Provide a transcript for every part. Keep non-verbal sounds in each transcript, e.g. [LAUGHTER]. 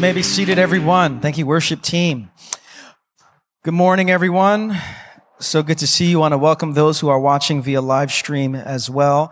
You may be seated, everyone. Thank you, worship team. Good morning, everyone. So good to see you. I want to welcome those who are watching via live stream as well.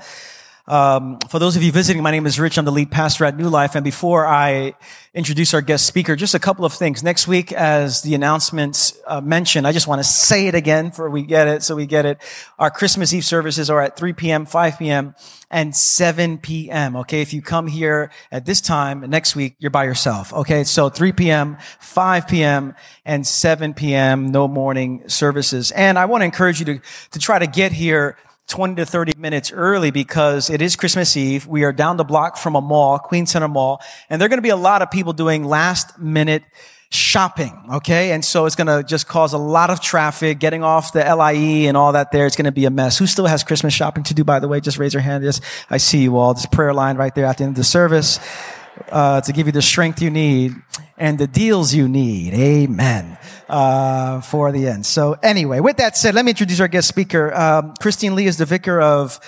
Um, for those of you visiting, my name is Rich. I'm the lead pastor at New Life. And before I introduce our guest speaker, just a couple of things. Next week, as the announcements uh, mentioned, I just want to say it again for we get it, so we get it. Our Christmas Eve services are at 3 p.m., 5 p.m., and 7 p.m. Okay, if you come here at this time next week, you're by yourself. Okay, so 3 p.m., 5 p.m., and 7 p.m. No morning services. And I want to encourage you to to try to get here 20 to 30 minutes early because it is Christmas Eve. We are down the block from a mall, Queens Center Mall, and there are going to be a lot of people doing last minute shopping. Okay. And so it's going to just cause a lot of traffic, getting off the LIE and all that there. It's going to be a mess. Who still has Christmas shopping to do, by the way? Just raise your hand. Yes. I see you all. This prayer line right there at the end of the service, uh, to give you the strength you need and the deals you need. Amen uh, for the end. So anyway, with that said, let me introduce our guest speaker. Um, Christine Lee is the vicar of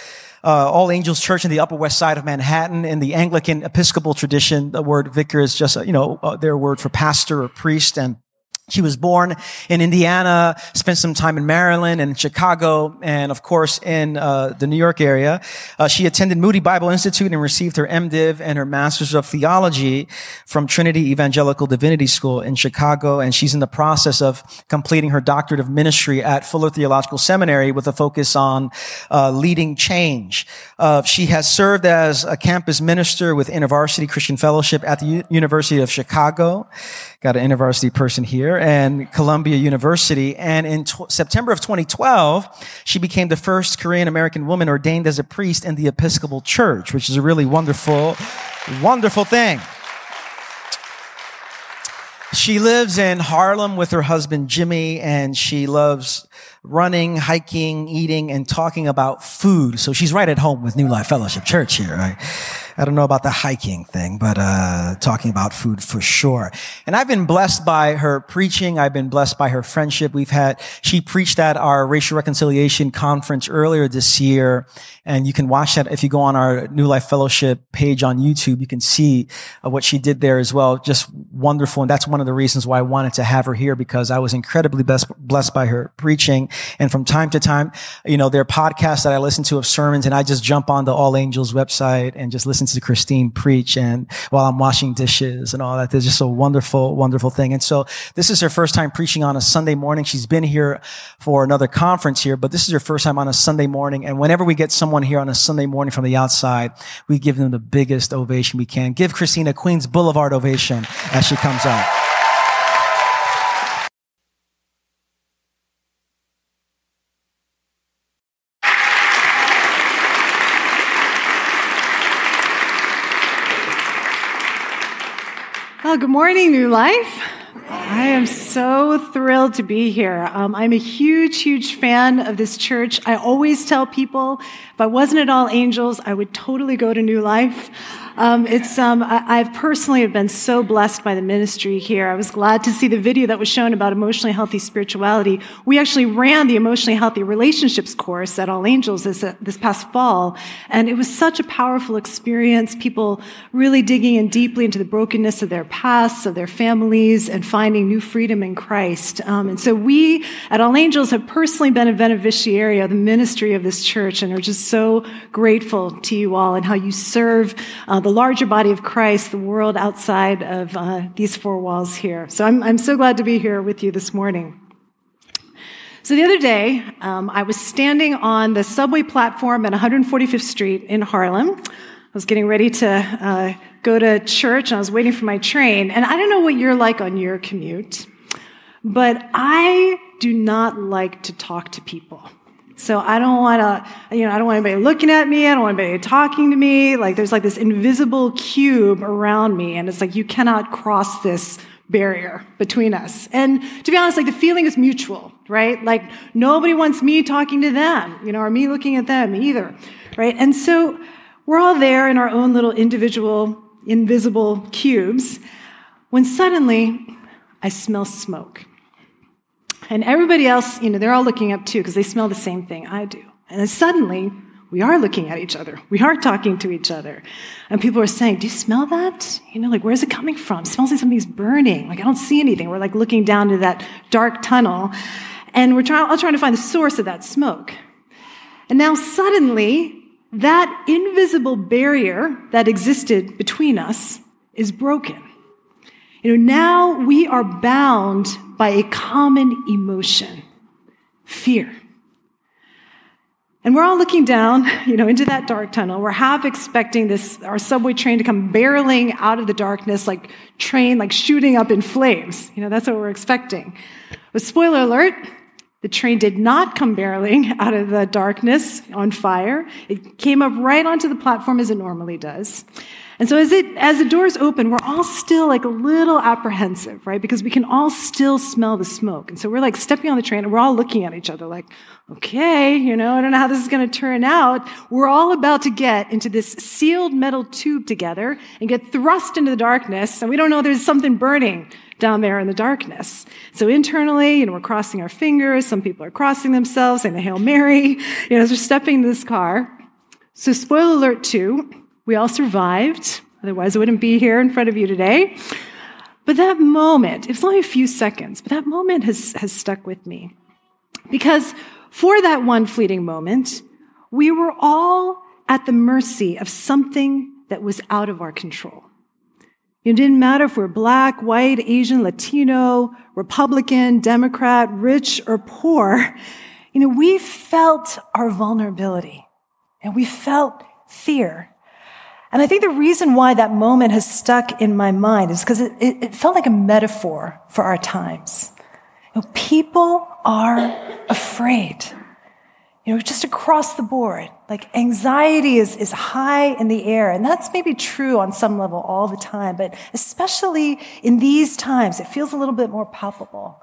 uh, All Angels Church in the Upper West Side of Manhattan. In the Anglican Episcopal tradition, the word vicar is just, you know, uh, their word for pastor or priest. And she was born in Indiana, spent some time in Maryland and Chicago, and of course in uh, the New York area. Uh, she attended Moody Bible Institute and received her MDiv and her Master's of Theology from Trinity Evangelical Divinity School in Chicago, and she's in the process of completing her Doctorate of Ministry at Fuller Theological Seminary with a focus on uh, leading change. Uh, she has served as a campus minister with InterVarsity Christian Fellowship at the U- University of Chicago. Got an InterVarsity person here and Columbia University. And in t- September of 2012, she became the first Korean American woman ordained as a priest in the Episcopal Church, which is a really wonderful, wonderful thing. She lives in Harlem with her husband Jimmy, and she loves running, hiking, eating, and talking about food. So she's right at home with New Life Fellowship Church here, right? I don't know about the hiking thing, but uh, talking about food for sure. And I've been blessed by her preaching. I've been blessed by her friendship. We've had, she preached at our racial reconciliation conference earlier this year. And you can watch that if you go on our New Life Fellowship page on YouTube. You can see uh, what she did there as well. Just wonderful. And that's one of the reasons why I wanted to have her here because I was incredibly blessed, blessed by her preaching. And from time to time, you know, there are podcasts that I listen to of sermons and I just jump on the All Angels website and just listen to Christine preach and while I'm washing dishes and all that. There's just a wonderful, wonderful thing. And so this is her first time preaching on a Sunday morning. She's been here for another conference here, but this is her first time on a Sunday morning. And whenever we get someone here on a Sunday morning from the outside, we give them the biggest ovation we can. Give Christina Queens Boulevard ovation as she comes out. Well, good morning, New Life. I am so thrilled to be here. Um, I'm a huge, huge fan of this church. I always tell people if I wasn't at All Angels, I would totally go to New Life. Um, it's um, I, have personally have been so blessed by the ministry here. I was glad to see the video that was shown about emotionally healthy spirituality. We actually ran the emotionally healthy relationships course at All Angels this, uh, this past fall, and it was such a powerful experience. People really digging in deeply into the brokenness of their pasts, of their families, and finding new freedom in Christ. Um, and so we at All Angels have personally been a beneficiary of the ministry of this church, and are just so grateful to you all and how you serve uh, the larger body of Christ, the world outside of uh, these four walls here. So I'm, I'm so glad to be here with you this morning. So the other day, um, I was standing on the subway platform at 145th Street in Harlem. I was getting ready to uh, go to church and I was waiting for my train. And I don't know what you're like on your commute, but I do not like to talk to people. So I don't want to, you know, I don't want anybody looking at me. I don't want anybody talking to me. Like there's like this invisible cube around me. And it's like, you cannot cross this barrier between us. And to be honest, like the feeling is mutual, right? Like nobody wants me talking to them, you know, or me looking at them either, right? And so we're all there in our own little individual, invisible cubes when suddenly I smell smoke. And everybody else, you know, they're all looking up too because they smell the same thing I do. And then suddenly, we are looking at each other. We are talking to each other. And people are saying, Do you smell that? You know, like, where's it coming from? It smells like something's burning. Like, I don't see anything. We're like looking down to that dark tunnel. And we're trying, all trying to find the source of that smoke. And now suddenly, that invisible barrier that existed between us is broken. You know, now we are bound by a common emotion fear. And we're all looking down, you know, into that dark tunnel. We're half expecting this, our subway train to come barreling out of the darkness, like train, like shooting up in flames. You know, that's what we're expecting. But spoiler alert, the train did not come barreling [LAUGHS] out of the darkness on fire. It came up right onto the platform as it normally does. And so as it, as the doors open, we're all still like a little apprehensive, right? Because we can all still smell the smoke. And so we're like stepping on the train and we're all looking at each other like, okay, you know, I don't know how this is going to turn out. We're all about to get into this sealed metal tube together and get thrust into the darkness. And we don't know there's something burning down there in the darkness. So internally, you know, we're crossing our fingers. Some people are crossing themselves, saying the Hail Mary, you know, as we're stepping into this car. So spoiler alert two, we all survived. Otherwise, I wouldn't be here in front of you today. But that moment, it was only a few seconds, but that moment has, has stuck with me. Because for that one fleeting moment, we were all at the mercy of something that was out of our control. It didn't matter if we're black, white, Asian, Latino, Republican, Democrat, rich, or poor. You know, we felt our vulnerability and we felt fear. And I think the reason why that moment has stuck in my mind is because it, it, it, felt like a metaphor for our times. You know, people are afraid. You know, just across the board, like anxiety is, is high in the air. And that's maybe true on some level all the time, but especially in these times, it feels a little bit more palpable.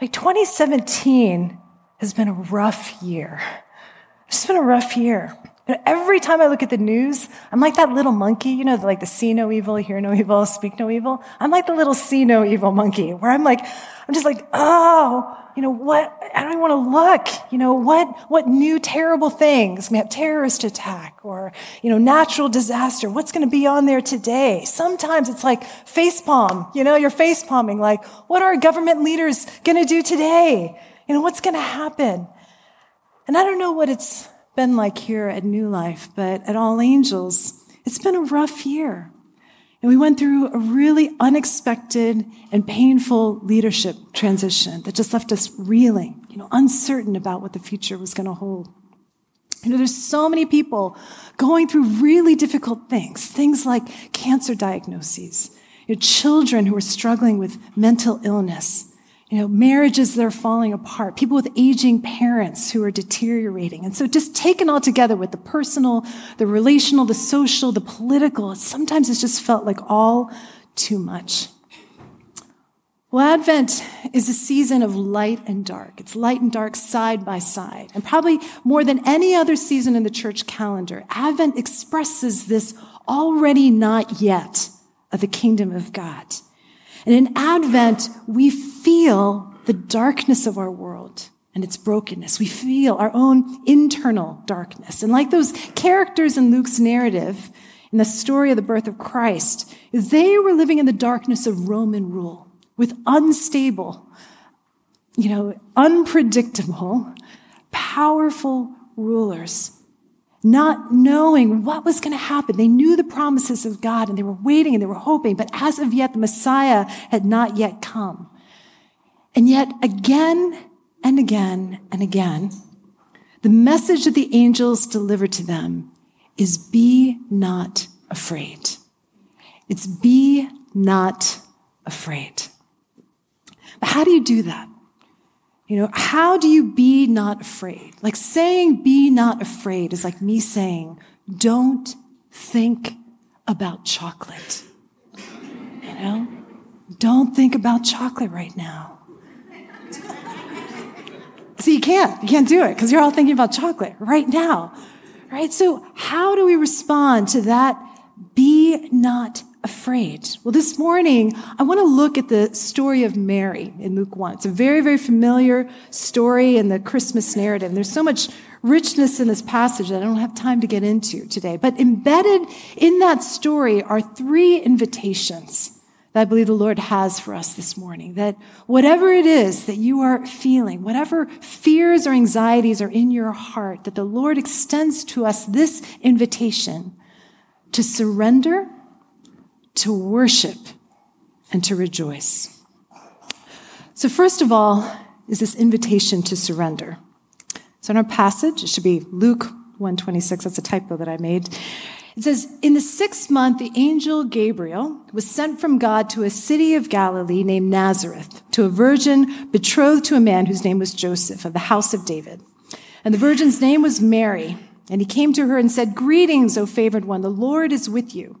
Like 2017 has been a rough year. It's been a rough year. Every time I look at the news, I'm like that little monkey, you know, like the see no evil, hear no evil, speak no evil. I'm like the little see no evil monkey, where I'm like, I'm just like, oh, you know, what, I don't even want to look, you know, what, what new terrible things? We have terrorist attack or, you know, natural disaster. What's going to be on there today? Sometimes it's like face palm, you know, you're face palming, like, what are government leaders going to do today? You know, what's going to happen? And I don't know what it's been like here at New Life, but at All Angels, it's been a rough year. And we went through a really unexpected and painful leadership transition that just left us reeling, you know, uncertain about what the future was going to hold. You know, there's so many people going through really difficult things, things like cancer diagnoses, you know, children who are struggling with mental illness, you know, marriages that are falling apart, people with aging parents who are deteriorating. And so just taken all together with the personal, the relational, the social, the political, sometimes it's just felt like all too much. Well, Advent is a season of light and dark. It's light and dark side by side. And probably more than any other season in the church calendar, Advent expresses this already not yet of the kingdom of God. And in Advent, we feel the darkness of our world and its brokenness. We feel our own internal darkness. And like those characters in Luke's narrative, in the story of the birth of Christ, they were living in the darkness of Roman rule with unstable, you know, unpredictable, powerful rulers not knowing what was going to happen. They knew the promises of God and they were waiting and they were hoping, but as of yet, the Messiah had not yet come. And yet, again and again and again, the message that the angels delivered to them is be not afraid. It's be not afraid. But how do you do that? You know, how do you be not afraid? Like saying be not afraid is like me saying, don't think about chocolate. You know, don't think about chocolate right now. See, you can't. You can't do it because you're all thinking about chocolate right now. Right? So, how do we respond to that be not afraid? Well, this morning, I want to look at the story of Mary in Luke 1. It's a very, very familiar story in the Christmas narrative. And there's so much richness in this passage that I don't have time to get into today. But embedded in that story are three invitations that I believe the Lord has for us this morning. That whatever it is that you are feeling, whatever fears or anxieties are in your heart, that the Lord extends to us this invitation to surrender, to worship, and to rejoice. So, first of all, is this invitation to surrender. So, in our passage, it should be Luke 126, that's a typo that I made. It says, In the sixth month, the angel Gabriel was sent from God to a city of Galilee named Nazareth, to a virgin betrothed to a man whose name was Joseph of the house of David. And the virgin's name was Mary. And he came to her and said, Greetings, O favored one, the Lord is with you.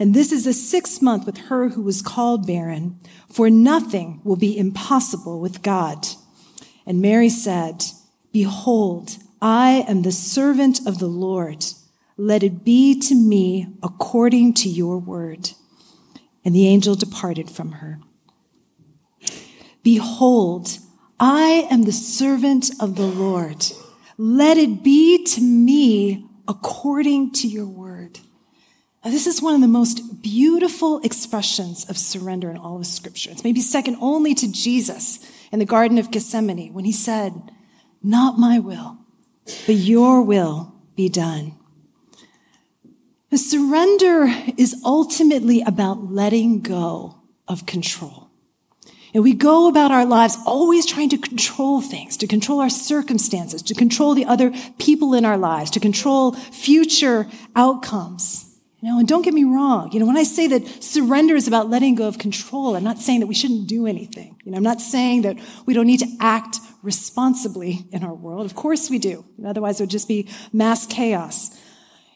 And this is the sixth month with her who was called barren, for nothing will be impossible with God. And Mary said, Behold, I am the servant of the Lord. Let it be to me according to your word. And the angel departed from her. Behold, I am the servant of the Lord. Let it be to me according to your word. This is one of the most beautiful expressions of surrender in all of scripture. It's maybe second only to Jesus in the Garden of Gethsemane when he said, Not my will, but your will be done. The surrender is ultimately about letting go of control. And we go about our lives always trying to control things, to control our circumstances, to control the other people in our lives, to control future outcomes. You know, and don't get me wrong. You know, when I say that surrender is about letting go of control, I'm not saying that we shouldn't do anything. You know, I'm not saying that we don't need to act responsibly in our world. Of course we do. Otherwise it would just be mass chaos.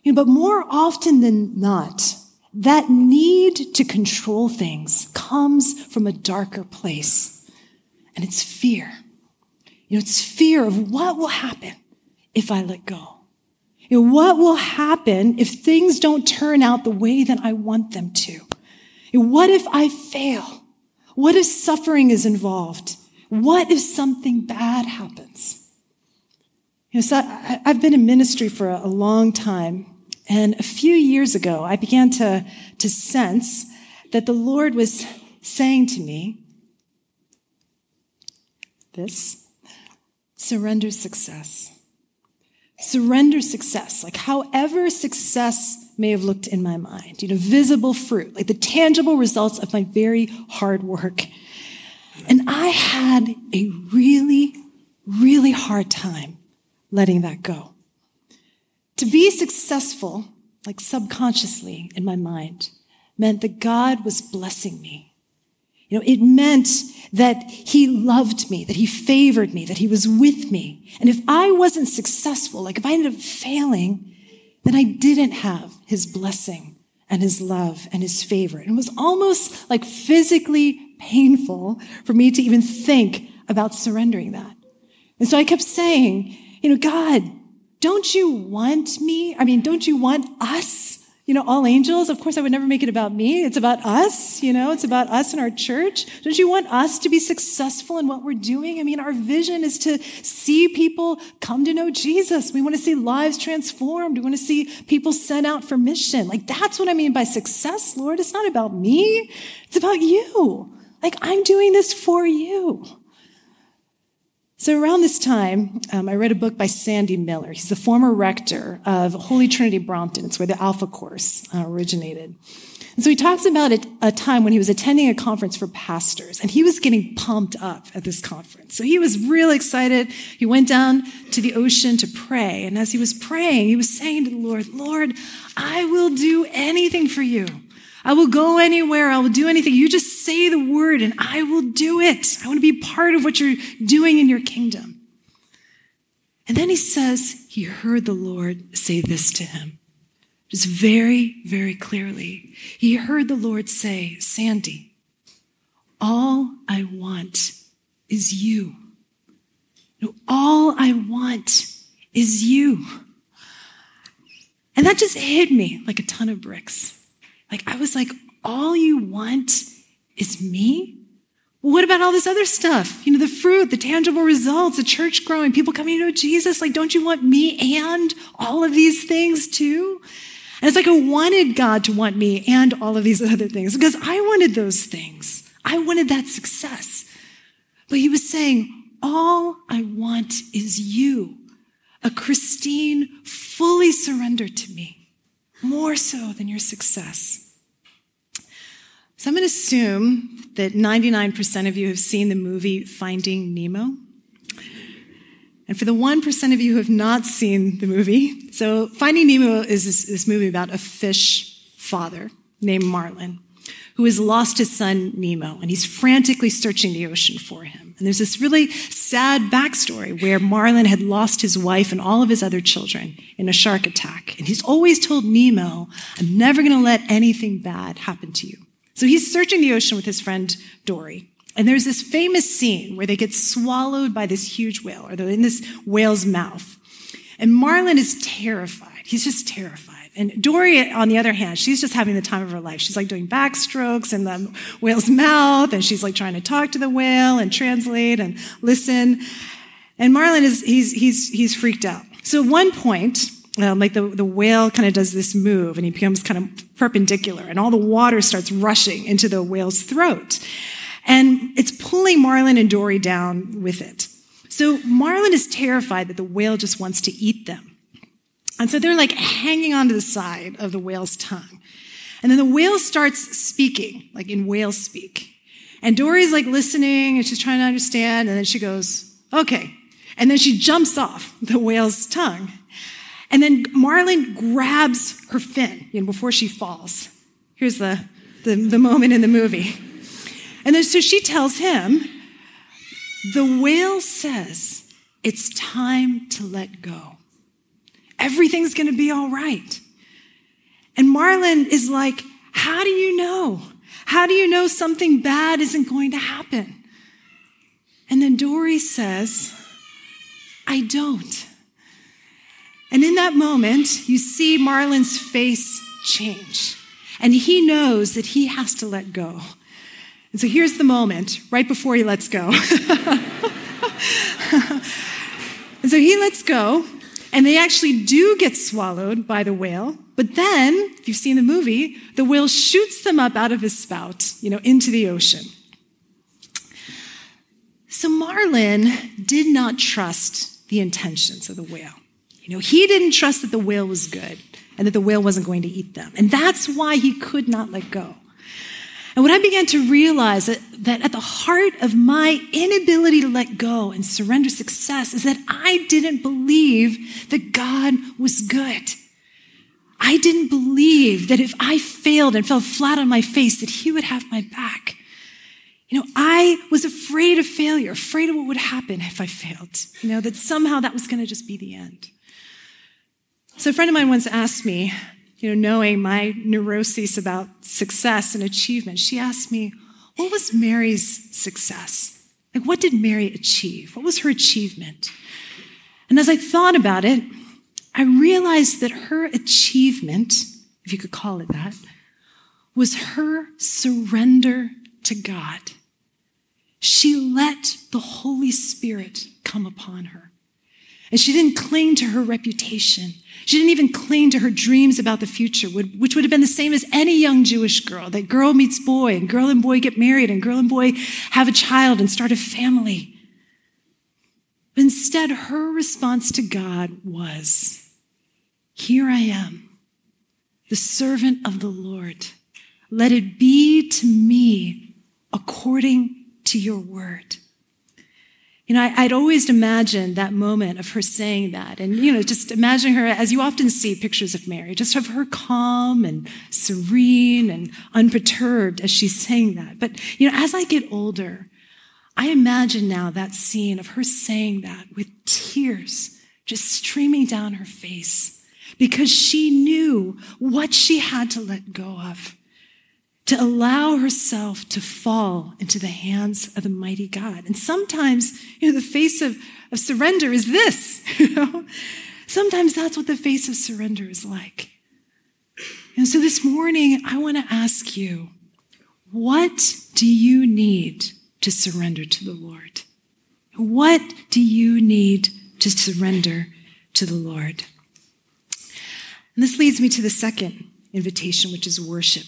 You know, but more often than not, that need to control things comes from a darker place. And it's fear. You know, it's fear of what will happen if I let go. You know, what will happen if things don't turn out the way that I want them to? You know, what if I fail? What if suffering is involved? What if something bad happens? You know, so I, have been in ministry for a long time, and a few years ago, I began to, to sense that the Lord was saying to me, this surrender success. Surrender success, like however success may have looked in my mind, you know, visible fruit, like the tangible results of my very hard work. And I had a really, really hard time letting that go. To be successful, like subconsciously in my mind, meant that God was blessing me. You know, it meant that he loved me, that he favored me, that he was with me. And if I wasn't successful, like if I ended up failing, then I didn't have his blessing and his love and his favor. And it was almost like physically painful for me to even think about surrendering that. And so I kept saying, you know, God, don't you want me? I mean, don't you want us? You know, all angels, of course, I would never make it about me. It's about us, you know, it's about us and our church. Don't you want us to be successful in what we're doing? I mean, our vision is to see people come to know Jesus. We want to see lives transformed. We want to see people sent out for mission. Like, that's what I mean by success, Lord. It's not about me. It's about you. Like, I'm doing this for you. So, around this time, um, I read a book by Sandy Miller. He's the former rector of Holy Trinity Brompton. It's where the Alpha Course uh, originated. And so he talks about a, a, time when he was attending a conference for pastors and he was getting pumped up at this conference. So he was real excited. He went down to the ocean to pray. And as he was praying, he was saying to the Lord, Lord, I will do anything for you. I will go anywhere. I will do anything. You just say the word and I will do it. I want to be part of what you're doing in your kingdom. And then he says he heard the Lord say this to him. Just very, very clearly. He heard the Lord say, Sandy, all I want is you. No, all I want is you. And that just hit me like a ton of bricks. Like, I was like, all you want is me? Well, what about all this other stuff? You know, the fruit, the tangible results, the church growing, people coming to know Jesus. Like, don't you want me and all of these things too? And it's like I wanted God to want me and all of these [LAUGHS] other things because I wanted those things. I wanted that success. But he was saying, all I want is you, a Christine fully surrendered to me, more so than your success. So I'm going to assume that 99% of you have seen the movie Finding Nemo. And for the 1% of you who have not seen the movie, so Finding Nemo is this, this movie about a fish father named Marlin who has lost his son Nemo and he's frantically searching the ocean for him. And there's this really sad backstory where Marlin had lost his wife and all of his other children in a shark attack. And he's always told Nemo, I'm never going to let anything bad happen to you. So he's searching the ocean with his friend Dory. And there's this famous scene where they get swallowed by this huge whale, or they're in this whale's mouth. And Marlin is terrified. He's just terrified. And Dory, on the other hand, she's just having the time of her life. She's like doing backstrokes in the whale's mouth, and she's like trying to talk to the whale and translate and listen. And Marlin is, he's, he's, he's freaked out. So at one point, um, like the, the whale kind of does this move and he becomes kind of perpendicular and all the water starts rushing into the whale's throat. And it's pulling Marlin and Dory down with it. So Marlin is terrified that the whale just wants to eat them. And so they're like hanging onto the side of the whale's tongue. And then the whale starts speaking, like in whale speak. And Dory's like listening and she's trying to understand. And then she goes, okay. And then she jumps off the whale's tongue. And then Marlin grabs her fin you know, before she falls. Here's the, the, the moment in the movie. And then so she tells him, the whale says, it's time to let go. Everything's going to be all right. And Marlin is like, how do you know? How do you know something bad isn't going to happen? And then Dory says, I don't. And in that moment, you see Marlin's face change. And he knows that he has to let go. And so here's the moment right before he lets go. and [LAUGHS] so he lets go, and they actually do get swallowed by the whale. But then, if you've seen the movie, the whale shoots them up out of his spout, you know, into the ocean. So Marlin did not trust the intentions of the whale. You know, he didn't trust that the whale was good and that the whale wasn't going to eat them. And that's why he could not let go. And when I began to realize that, that at the heart of my inability to let go and surrender success is that I didn't believe that God was good. I didn't believe that if I failed and fell flat on my face, that He would have my back. You know, I was afraid of failure, afraid of what would happen if I failed. You know, that somehow that was going to just be the end. So a friend of mine once asked me, you know, knowing my neuroses about success and achievement, she asked me, what was Mary's success? Like, what did Mary achieve? What was her achievement? And as I thought about it, I realized that her achievement, if you could call it that, was her surrender to God. She let the Holy Spirit come upon her. And she didn't cling to her reputation. She didn't even cling to her dreams about the future, which would have been the same as any young Jewish girl that girl meets boy, and girl and boy get married, and girl and boy have a child and start a family. But instead, her response to God was Here I am, the servant of the Lord. let it be to me according to your word. You know, I, would always imagined that moment of her saying that. And, you know, just imagining her, as you often see pictures of Mary, just of her calm and serene and unperturbed as she's saying that. But, you know, as I get older, I imagine now that scene of her saying that with tears just streaming down her face because she knew what she had to let go of to allow herself to fall into the hands of the mighty God. And sometimes, you know, the face of, of surrender is this, [LAUGHS] you know. Sometimes that's what the face of surrender is like. And so this morning, I want to ask you, what do you need to surrender to the Lord? What do you need to surrender to the Lord? And this leads me to the second invitation, which is worship.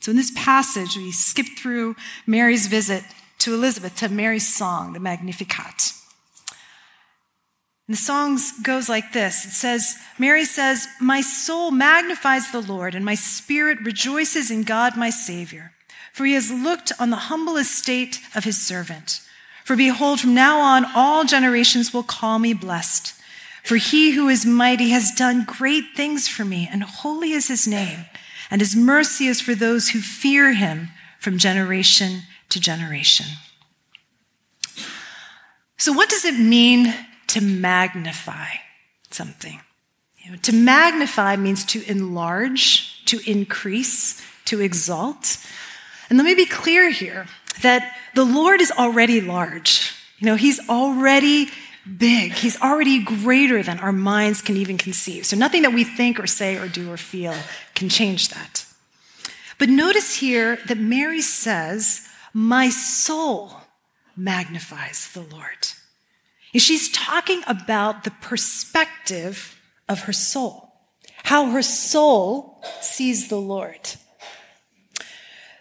So in this passage, we skip through Mary's visit to Elizabeth to Mary's song, the Magnificat. And the song goes like this It says, Mary says, My soul magnifies the Lord, and my spirit rejoices in God my Savior, for he has looked on the humble estate of his servant. For behold, from now on, all generations will call me blessed. For he who is mighty has done great things for me, and holy is his name and his mercy is for those who fear him from generation to generation. So, what does it mean to magnify something? You know, to magnify means to enlarge, to increase, to exalt. And let me be clear here that the Lord is already large. You know, he's already big. He's already greater than our minds can even conceive. So nothing that we think or say or do or feel can change that. But notice here that Mary says, My soul magnifies the Lord. And she's talking about the perspective of her soul, how her soul sees the Lord.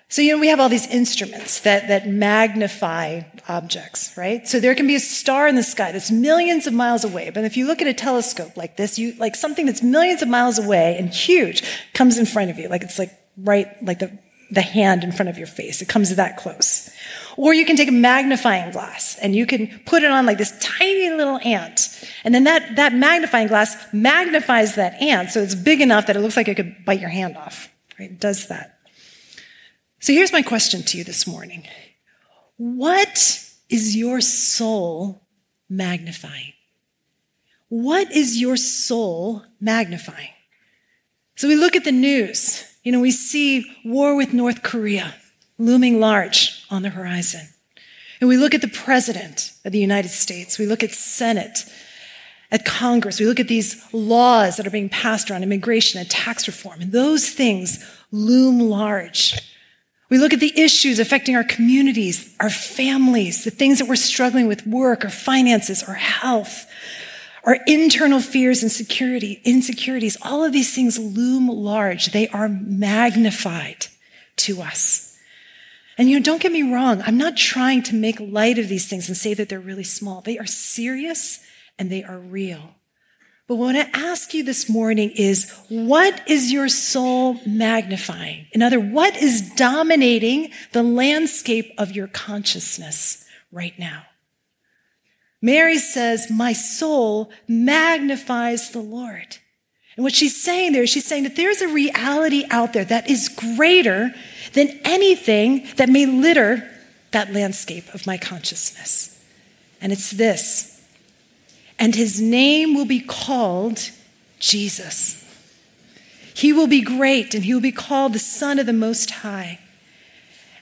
So, you know, we have all these instruments that, that magnify objects, right? So there can be a star in the sky that's millions of miles away. But if you look at a telescope like this, you, like something that's millions of miles away and huge comes in front of you. Like it's like right, like the, the hand in front of your face. It comes that close. Or you can take a magnifying glass and you can put it on like this tiny little ant. And then that, that magnifying glass magnifies that ant so it's big enough that it looks like it could bite your hand off, right? It does that. So here's my question to you this morning What is your soul magnifying? What is your soul magnifying? So we look at the news. You know, we see war with North Korea looming large on the horizon. And we look at the president of the United States. We look at Senate, at Congress. We look at these laws that are being passed around immigration and tax reform. And those things loom large. We look at the issues affecting our communities, our families, the things that we're struggling with, work, our finances, our health, our internal fears and security, insecurities. All of these things loom large. They are magnified to us. And you know, don't get me wrong. I'm not trying to make light of these things and say that they're really small. They are serious and they are real. But what I ask you this morning is what is your soul magnifying? In other, what is dominating the landscape of your consciousness right now? Mary says, My soul magnifies the Lord. And what she's saying there is she's saying that there's a reality out there that is greater than anything that may litter that landscape of my consciousness. And it's this and his name will be called Jesus. He will be great, and he will be called the Son of the Most High.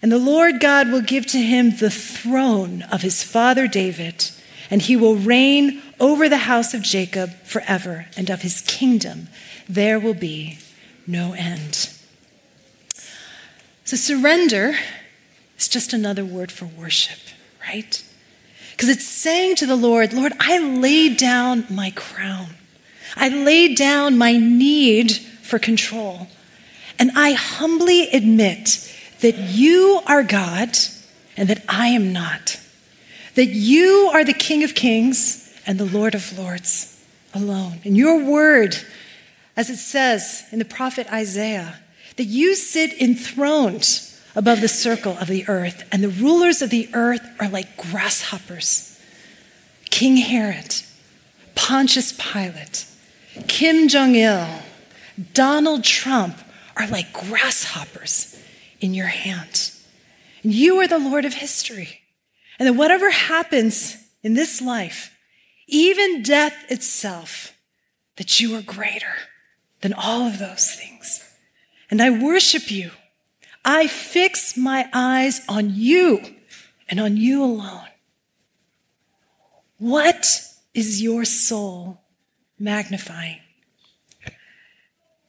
And the Lord God will give to him the throne of his father David, and he will reign over the house of Jacob forever, and of his kingdom there will be no end. So, surrender is just another word for worship, right? Because it's saying to the Lord, Lord, I lay down my crown. I lay down my need for control. And I humbly admit that you are God and that I am not. That you are the King of kings and the Lord of lords alone. And your word, as it says in the prophet Isaiah, that you sit enthroned above the circle of the earth, and the rulers of the earth are like grasshoppers. King Herod, Pontius Pilate, Kim Jong il, Donald Trump are like grasshoppers in your hand. And you are the Lord of history. And that whatever happens in this life, even death itself, that you are greater than all of those things. And I worship you. I fix my eyes on you and on you alone. What is your soul magnifying?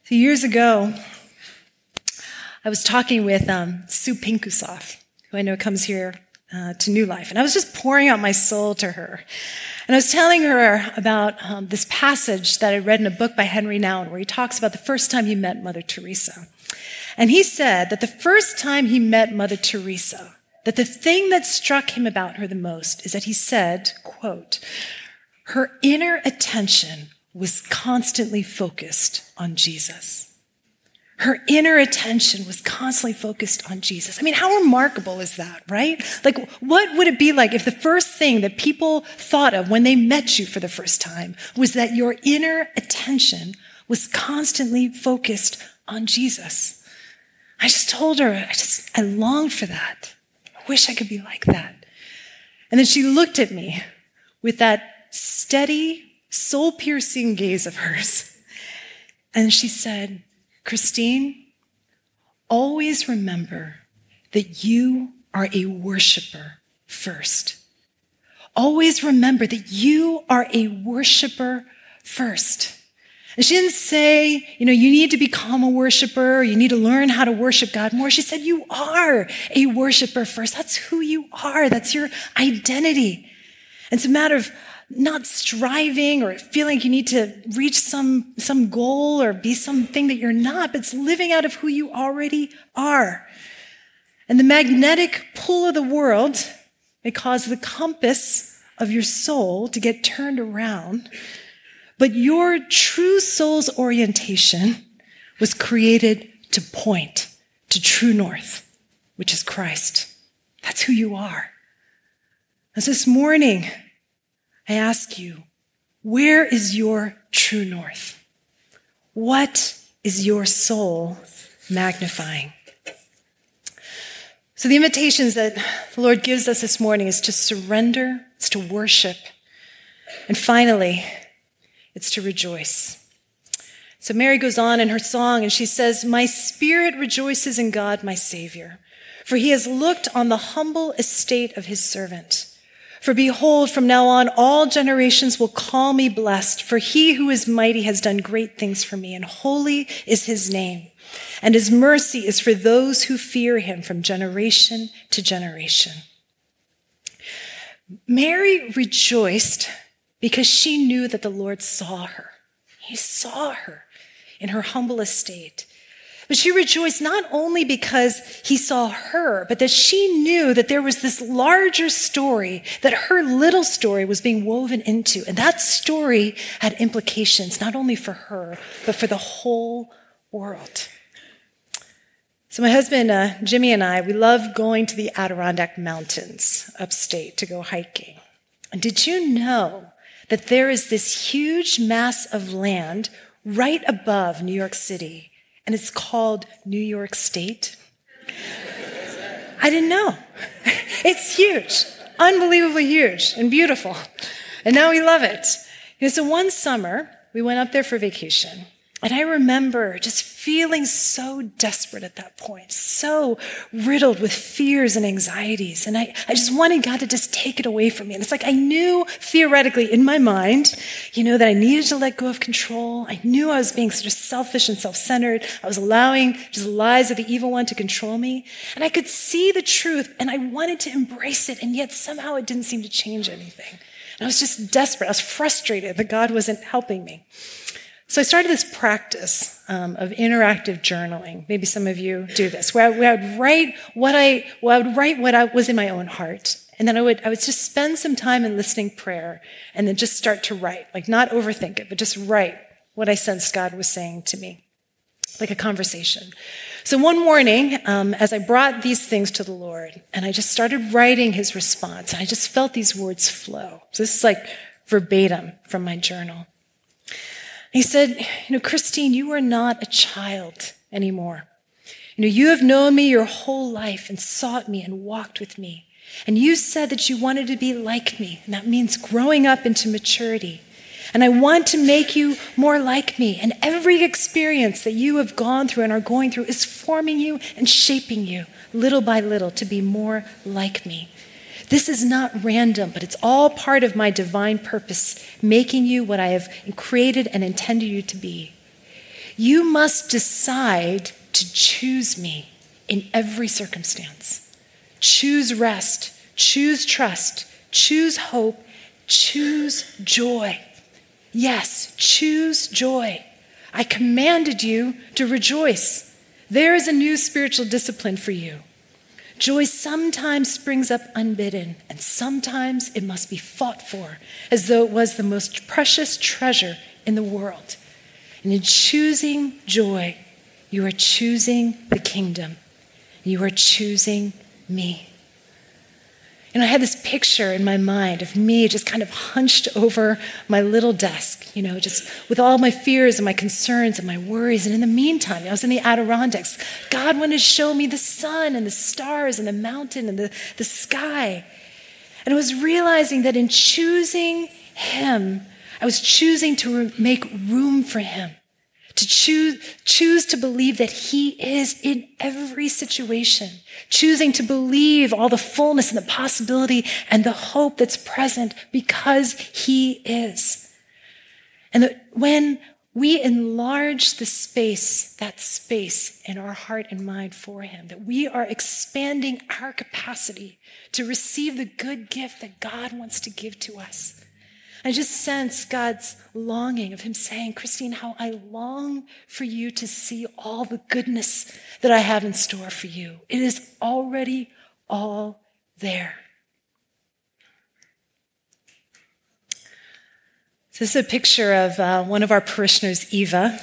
So years ago, I was talking with um, Sue Pinkusoff, who I know comes here uh, to New Life, and I was just pouring out my soul to her. And I was telling her about um, this passage that I read in a book by Henri Nouwen, where he talks about the first time he met Mother Teresa. And he said that the first time he met Mother Teresa, that the thing that struck him about her the most is that he said, quote, her inner attention was constantly focused on Jesus. Her inner attention was constantly focused on Jesus. I mean, how remarkable is that, right? Like, what would it be like if the first thing that people thought of when they met you for the first time was that your inner attention was constantly focused on Jesus? I just told her, I just, I longed for that. I wish I could be like that. And then she looked at me with that steady, soul piercing gaze of hers. And she said, Christine, always remember that you are a worshiper first. Always remember that you are a worshiper first. And she didn't say, you know, you need to become a worshiper, you need to learn how to worship God more. She said, you are a worshiper first. That's who you are. That's your identity. It's a matter of not striving or feeling like you need to reach some, some goal or be something that you're not, but it's living out of who you already are. And the magnetic pull of the world may cause the compass of your soul to get turned around. But your true soul's orientation was created to point to true north, which is Christ. That's who you are. As this morning, I ask you, where is your true north? What is your soul magnifying? So, the invitations that the Lord gives us this morning is to surrender, it's to worship, and finally, it's to rejoice. So, Mary goes on in her song and she says, My spirit rejoices in God, my Savior, for he has looked on the humble estate of his servant. For behold, from now on, all generations will call me blessed, for he who is mighty has done great things for me, and holy is his name. And his mercy is for those who fear him from generation to generation. Mary rejoiced because she knew that the Lord saw her. He saw her in her humble estate. But she rejoiced not only because he saw her, but that she knew that there was this larger story that her little story was being woven into. And that story had implications not only for her, but for the whole world. So, my husband, uh, Jimmy, and I, we love going to the Adirondack Mountains upstate to go hiking. And did you know that there is this huge mass of land right above New York City and it's called New York State. I didn't know. [LAUGHS] It's huge, unbelievably huge and beautiful. And now we love it. You know, so one summer, we went up there for vacation. And I remember just feeling so desperate at that point, so riddled with fears and anxieties. And I, I just wanted God to just take it away from me. And it's like I knew theoretically in my mind, you know, that I needed to let go of control. I knew I was being sort of selfish and self centered. I was allowing just lies of the evil one to control me. And I could see the truth and I wanted to embrace it. And yet somehow it didn't seem to change anything. And I was just desperate. I was frustrated that God wasn't helping me. So I started this practice um, of interactive journaling. Maybe some of you do this, where I, where I would write what I, well, I would write what I, was in my own heart, and then I would, I would just spend some time in listening prayer, and then just start to write, like not overthink it, but just write what I sensed God was saying to me. like a conversation. So one morning, um, as I brought these things to the Lord, and I just started writing his response, and I just felt these words flow. So this is like verbatim from my journal. He said, You know, Christine, you are not a child anymore. You know, you have known me your whole life and sought me and walked with me. And you said that you wanted to be like me, and that means growing up into maturity. And I want to make you more like me. And every experience that you have gone through and are going through is forming you and shaping you little by little to be more like me. This is not random, but it's all part of my divine purpose, making you what I have created and intended you to be. You must decide to choose me in every circumstance. Choose rest, choose trust, choose hope, choose joy. Yes, choose joy. I commanded you to rejoice. There is a new spiritual discipline for you. Joy sometimes springs up unbidden, and sometimes it must be fought for, as though it was the most precious treasure in the world. And in choosing joy, you are choosing the kingdom. You are choosing me. And I had this picture in my mind of me just kind of hunched over my little desk, you know, just with all my fears and my concerns and my worries. And in the meantime, I was in the Adirondacks. God wanted to show me the sun and the stars and the mountain and the, the sky. And I was realizing that in choosing Him, I was choosing to make room for Him to choose, choose to believe that He is in every situation, choosing to believe all the fullness and the possibility and the hope that's present because He is. And that when we enlarge the space, that space in our heart and mind for Him, that we are expanding our capacity to receive the good gift that God wants to give to us. I just sense God's longing of Him saying, Christine, how I long for you to see all the goodness that I have in store for you. It is already all there. This is a picture of uh, one of our parishioners, Eva,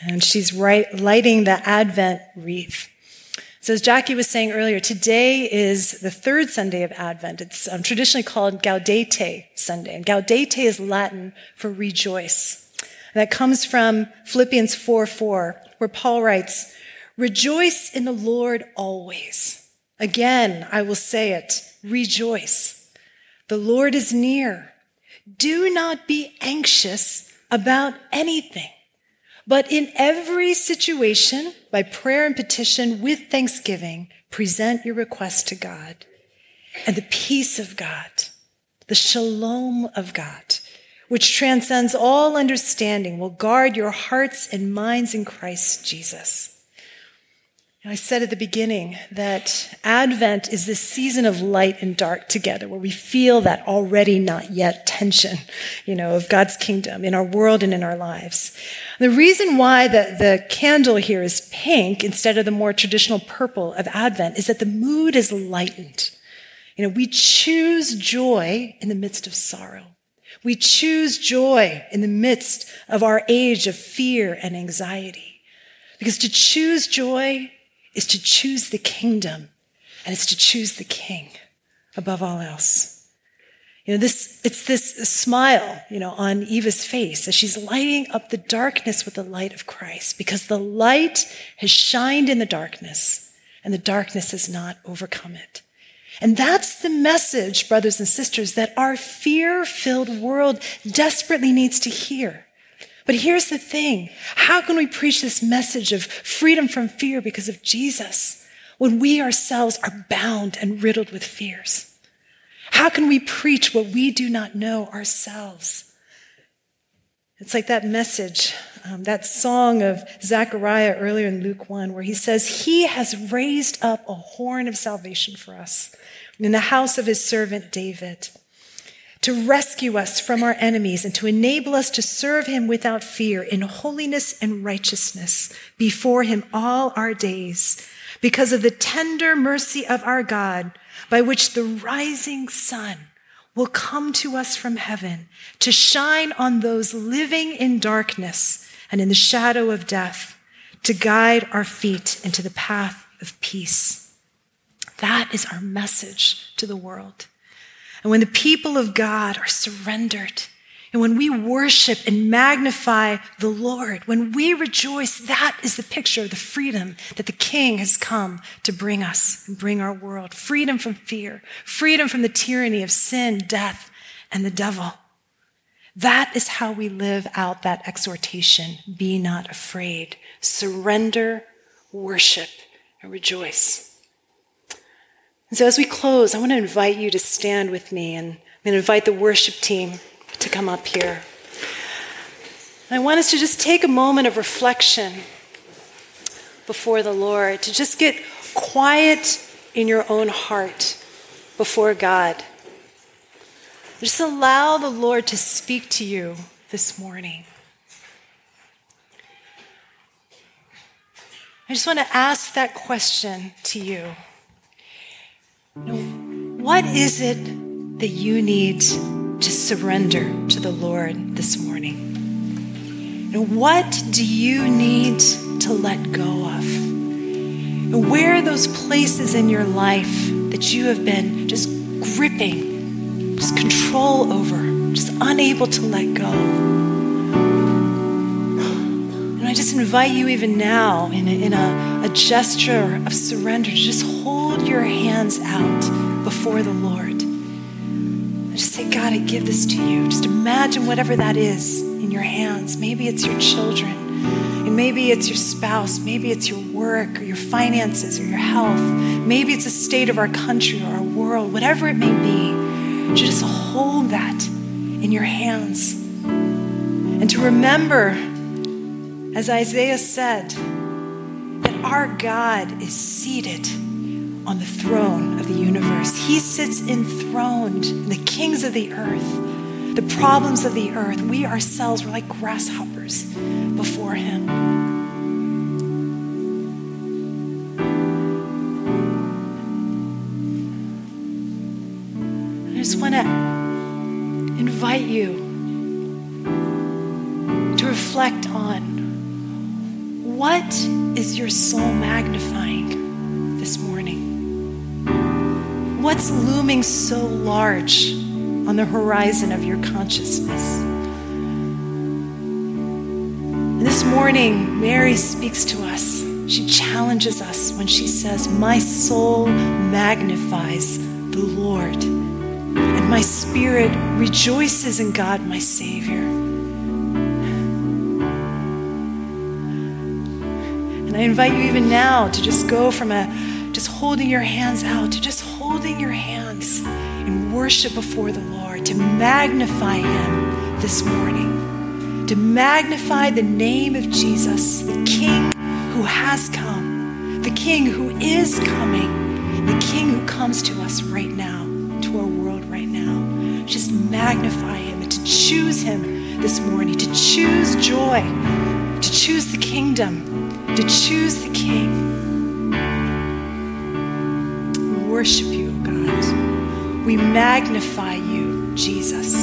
and she's right, lighting the Advent wreath. So, as Jackie was saying earlier, today is the third Sunday of Advent. It's um, traditionally called Gaudete Sunday. And Gaudete is Latin for rejoice. And that comes from Philippians 4 4, where Paul writes, Rejoice in the Lord always. Again, I will say it, rejoice. The Lord is near. Do not be anxious about anything but in every situation, by prayer and petition with thanksgiving, present your request to God. And the peace of God, the shalom of God, which transcends all understanding, will guard your hearts and minds in Christ Jesus. I said at the beginning that Advent is this season of light and dark together where we feel that already not yet tension, you know, of God's kingdom in our world and in our lives. The reason why the, the candle here is pink instead of the more traditional purple of Advent is that the mood is lightened. You know, we choose joy in the midst of sorrow. We choose joy in the midst of our age of fear and anxiety. Because to choose joy is to choose the kingdom and it's to choose the king above all else. You know, this, it's this smile, you know, on Eva's face as she's lighting up the darkness with the light of Christ because the light has shined in the darkness and the darkness has not overcome it. And that's the message, brothers and sisters, that our fear filled world desperately needs to hear. But here's the thing how can we preach this message of freedom from fear because of Jesus when we ourselves are bound and riddled with fears? How can we preach what we do not know ourselves? It's like that message, um, that song of Zechariah earlier in Luke 1, where he says, He has raised up a horn of salvation for us in the house of his servant David to rescue us from our enemies and to enable us to serve him without fear in holiness and righteousness before him all our days, because of the tender mercy of our God, by which the rising sun will come to us from heaven to shine on those living in darkness and in the shadow of death, to guide our feet into the path of peace. That is our message to the world. And when the people of God are surrendered, and when we worship and magnify the Lord, when we rejoice, that is the picture of the freedom that the King has come to bring us and bring our world. Freedom from fear, freedom from the tyranny of sin, death, and the devil. That is how we live out that exhortation. Be not afraid. Surrender, worship, and rejoice. And so as we close, I want to invite you to stand with me and I'm going to invite the worship team to come up here. I want us to just take a moment of reflection before the Lord, to just get quiet in your own heart before God. Just allow the Lord to speak to you this morning. I just want to ask that question to you. What is it that you need to surrender to the Lord this morning? What do you need to let go of? Where are those places in your life that you have been just gripping, just control over, just unable to let go? And I just invite you, even now, in a, in a, a gesture of surrender, to just hold your hands out before the Lord. Just say, God, I give this to you. Just imagine whatever that is in your hands. Maybe it's your children, and maybe it's your spouse, maybe it's your work or your finances or your health. Maybe it's the state of our country or our world, whatever it may be. Just hold that in your hands. And to remember, as Isaiah said, that our God is seated on the throne of the universe. He sits enthroned the kings of the earth, the problems of the earth. We ourselves were like grasshoppers before him. I just want to invite you to reflect on what is your soul magnifying this morning? What's looming so large on the horizon of your consciousness? This morning, Mary speaks to us. She challenges us when she says, My soul magnifies the Lord, and my spirit rejoices in God, my Savior. I invite you even now to just go from a just holding your hands out to just holding your hands in worship before the Lord, to magnify Him this morning, to magnify the name of Jesus, the King who has come, the King who is coming, the King who comes to us right now, to our world right now. Just magnify Him and to choose Him this morning, to choose joy, to choose the kingdom, to choose the King We worship you, God. We magnify you, Jesus.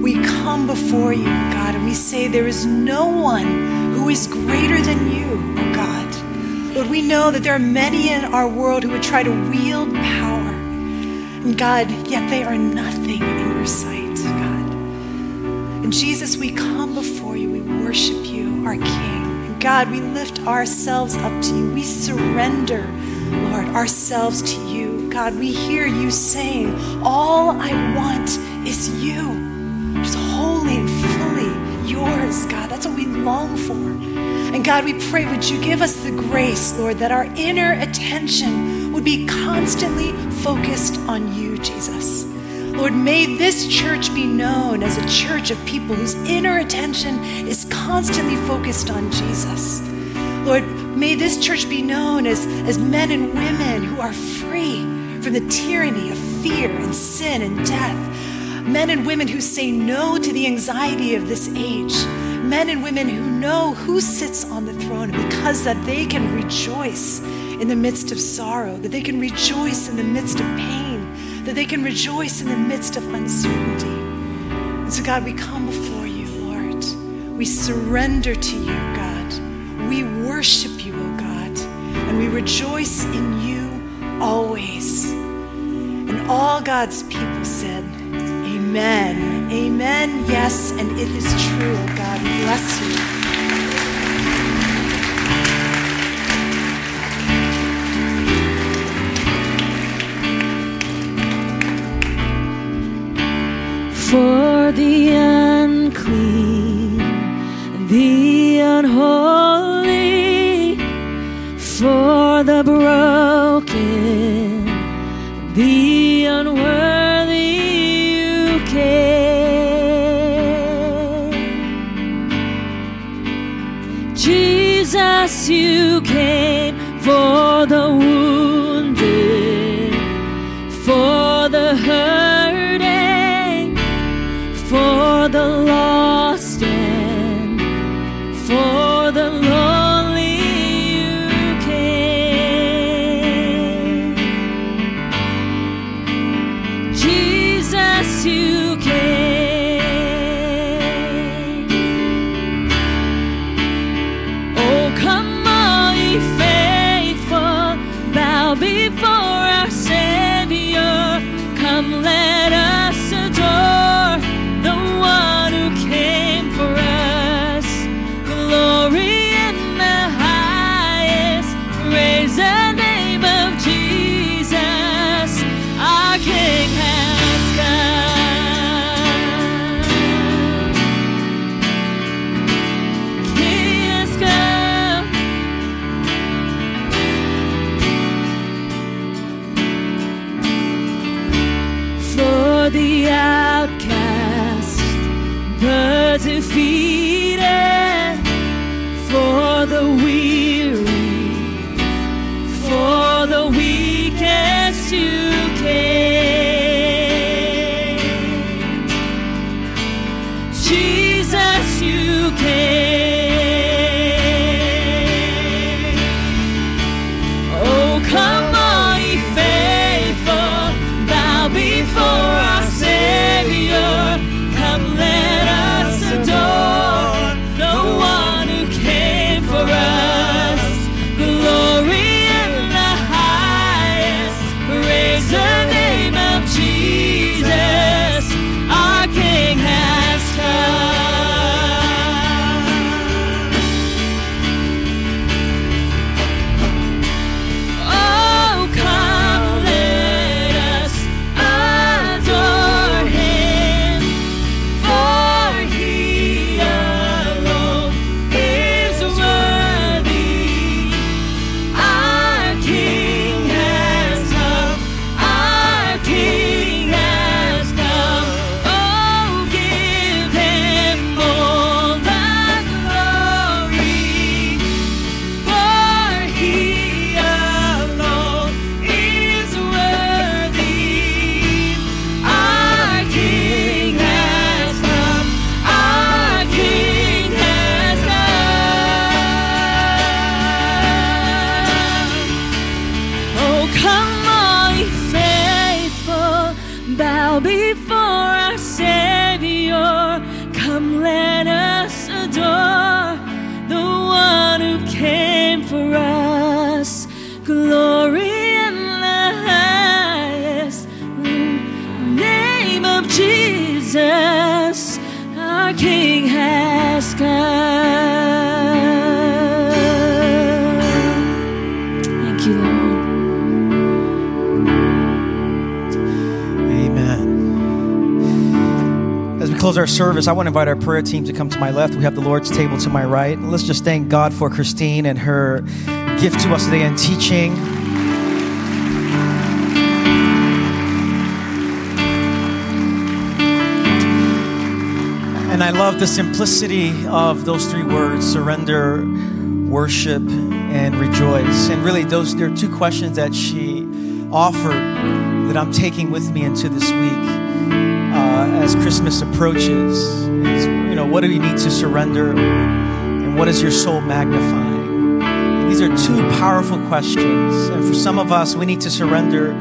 We come before you, God, and we say there is no one who is greater than you, God. Lord, we know that there are many in our world who would try to wield power. And God, yet they are nothing in your sight, God. And Jesus, we come before you. We worship you, our King. God, we lift ourselves up to you. We surrender, Lord, ourselves to you. God, we hear you saying, All I want is you. Just wholly and fully yours, God. That's what we long for. And God, we pray, would you give us the grace, Lord, that our inner attention would be constantly focused on you, Jesus. Lord, may this church be known as a church of people whose inner attention is constantly focused on Jesus. Lord, may this church be known as, as men and women who are free from the tyranny of fear and sin and death. Men and women who say no to the anxiety of this age. Men and women who know who sits on the throne because that they can rejoice in the midst of sorrow, that they can rejoice in the midst of pain, that they can rejoice in the midst of uncertainty. And so, God, we come before you, Lord. We surrender to you, God. We worship you, O God, and we rejoice in you always. And all God's people said, Amen. Amen. Yes, and it is true, God. Bless you. Service, I want to invite our prayer team to come to my left. We have the Lord's table to my right. Let's just thank God for Christine and her gift to us today in teaching. And I love the simplicity of those three words surrender, worship, and rejoice. And really, those there are two questions that she offered that I'm taking with me into this week uh, as Christmas approaches. Is, you know, what do you need to surrender? And what is your soul magnifying? And these are two powerful questions. And for some of us, we need to surrender.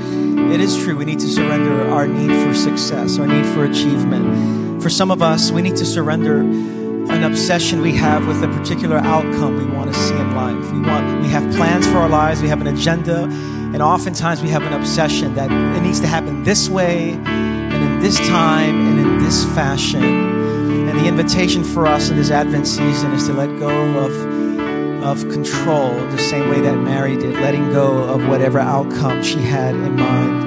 It is true, we need to surrender our need for success, our need for achievement. For some of us, we need to surrender an obsession we have with a particular outcome we want to see in life. We want we have plans for our lives, we have an agenda, and oftentimes we have an obsession that it needs to happen this way this time and in this fashion. And the invitation for us in this Advent season is to let go of of control the same way that Mary did, letting go of whatever outcome she had in mind.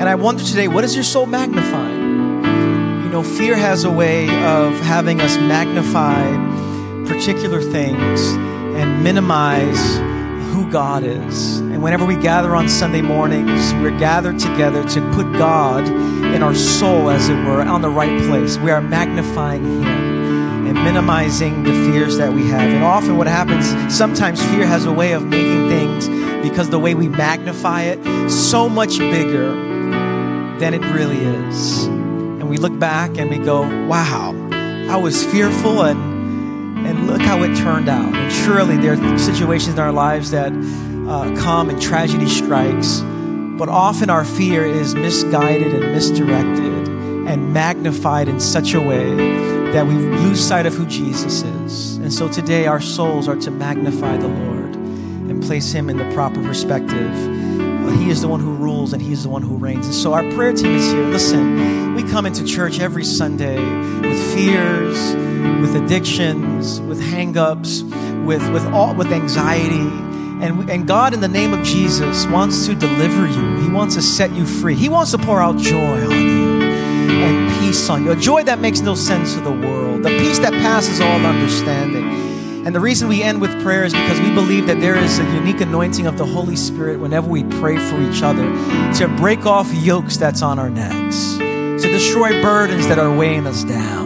And I wonder today, what is your soul magnifying? You know, fear has a way of having us magnify particular things and minimize who God is. And whenever we gather on Sunday mornings, we're gathered together to put God in our soul, as it were, on the right place. We are magnifying Him and minimizing the fears that we have. And often, what happens, sometimes fear has a way of making things, because the way we magnify it, so much bigger than it really is. And we look back and we go, wow, I was fearful and and look how it turned out. Surely there are situations in our lives that uh, come and tragedy strikes, but often our fear is misguided and misdirected and magnified in such a way that we lose sight of who Jesus is. And so today our souls are to magnify the Lord and place him in the proper perspective. Uh, he is the one who rules and he's the one who reigns. And so our prayer team is here. Listen, we come into church every Sunday with fears, with addictions, with hangups, with with all with anxiety. And, and God, in the name of Jesus, wants to deliver you. He wants to set you free. He wants to pour out joy on you and peace on you. A joy that makes no sense to the world. The peace that passes all understanding. And the reason we end with prayer is because we believe that there is a unique anointing of the Holy Spirit whenever we pray for each other to break off yokes that's on our necks, to destroy burdens that are weighing us down.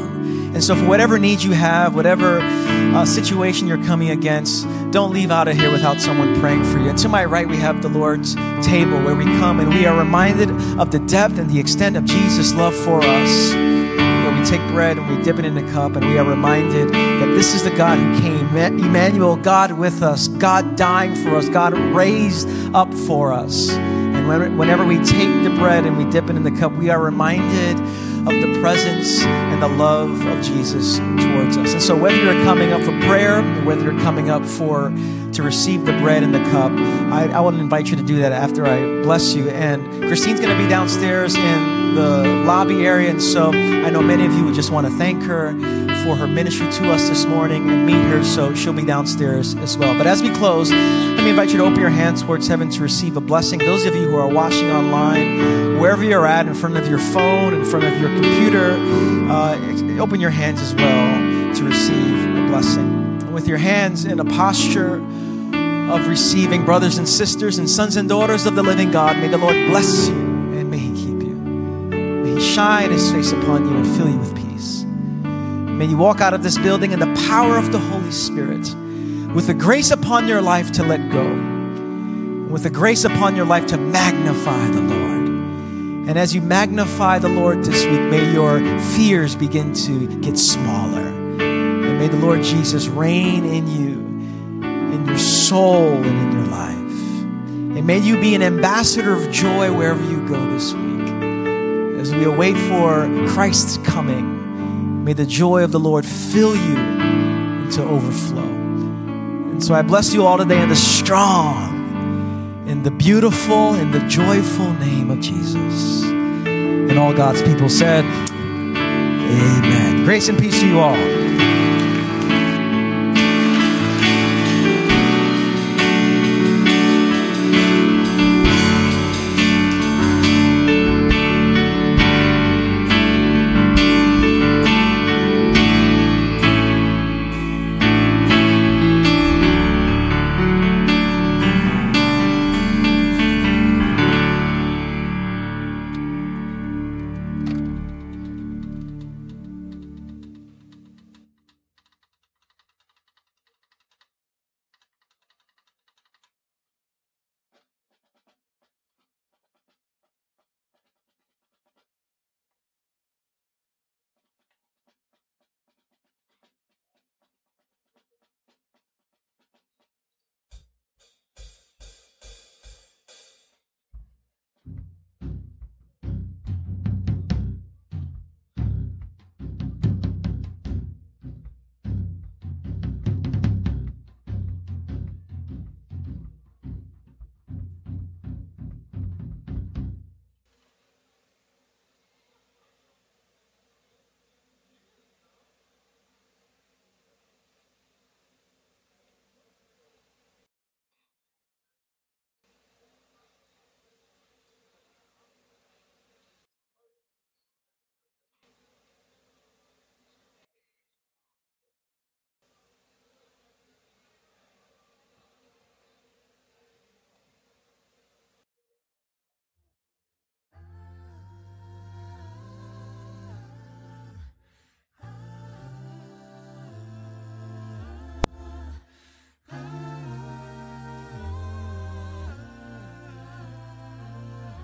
And so, for whatever needs you have, whatever uh, situation you're coming against, don't leave out of here without someone praying for you. And to my right, we have the Lord's table where we come and we are reminded of the depth and the extent of Jesus' love for us. Where we take bread and we dip it in the cup, and we are reminded that this is the God who came Emmanuel, God with us, God dying for us, God raised up for us. And whenever we take the bread and we dip it in the cup, we are reminded of the presence and the love of Jesus towards us. And so, whether you're coming up for prayer, whether you're coming up for to receive the bread and the cup, I, I want to invite you to do that after I bless you. And Christine's going to be downstairs in the lobby area, and so I know many of you would just want to thank her for her ministry to us this morning and meet her. So she'll be downstairs as well. But as we close, let me invite you to open your hands towards heaven to receive a blessing. Those of you who are watching online, wherever you're at, in front of your phone, in front of your computer, uh, open your hands as well to receive a blessing. with your hands in a posture of receiving, brothers and sisters and sons and daughters of the living God, may the Lord bless you and may He keep you. May He shine His face upon you and fill you with peace. May you walk out of this building in the power of the Holy Spirit with the grace upon your life to let go, with the grace upon your life to magnify the Lord. And as you magnify the Lord this week, may your fears begin to get smaller. And may the Lord Jesus reign in you, in your soul, and in your life. And may you be an ambassador of joy wherever you go this week. As we await for Christ's coming, May the joy of the Lord fill you into overflow. And so I bless you all today in the strong, in the beautiful, in the joyful name of Jesus. And all God's people said, Amen. Grace and peace to you all.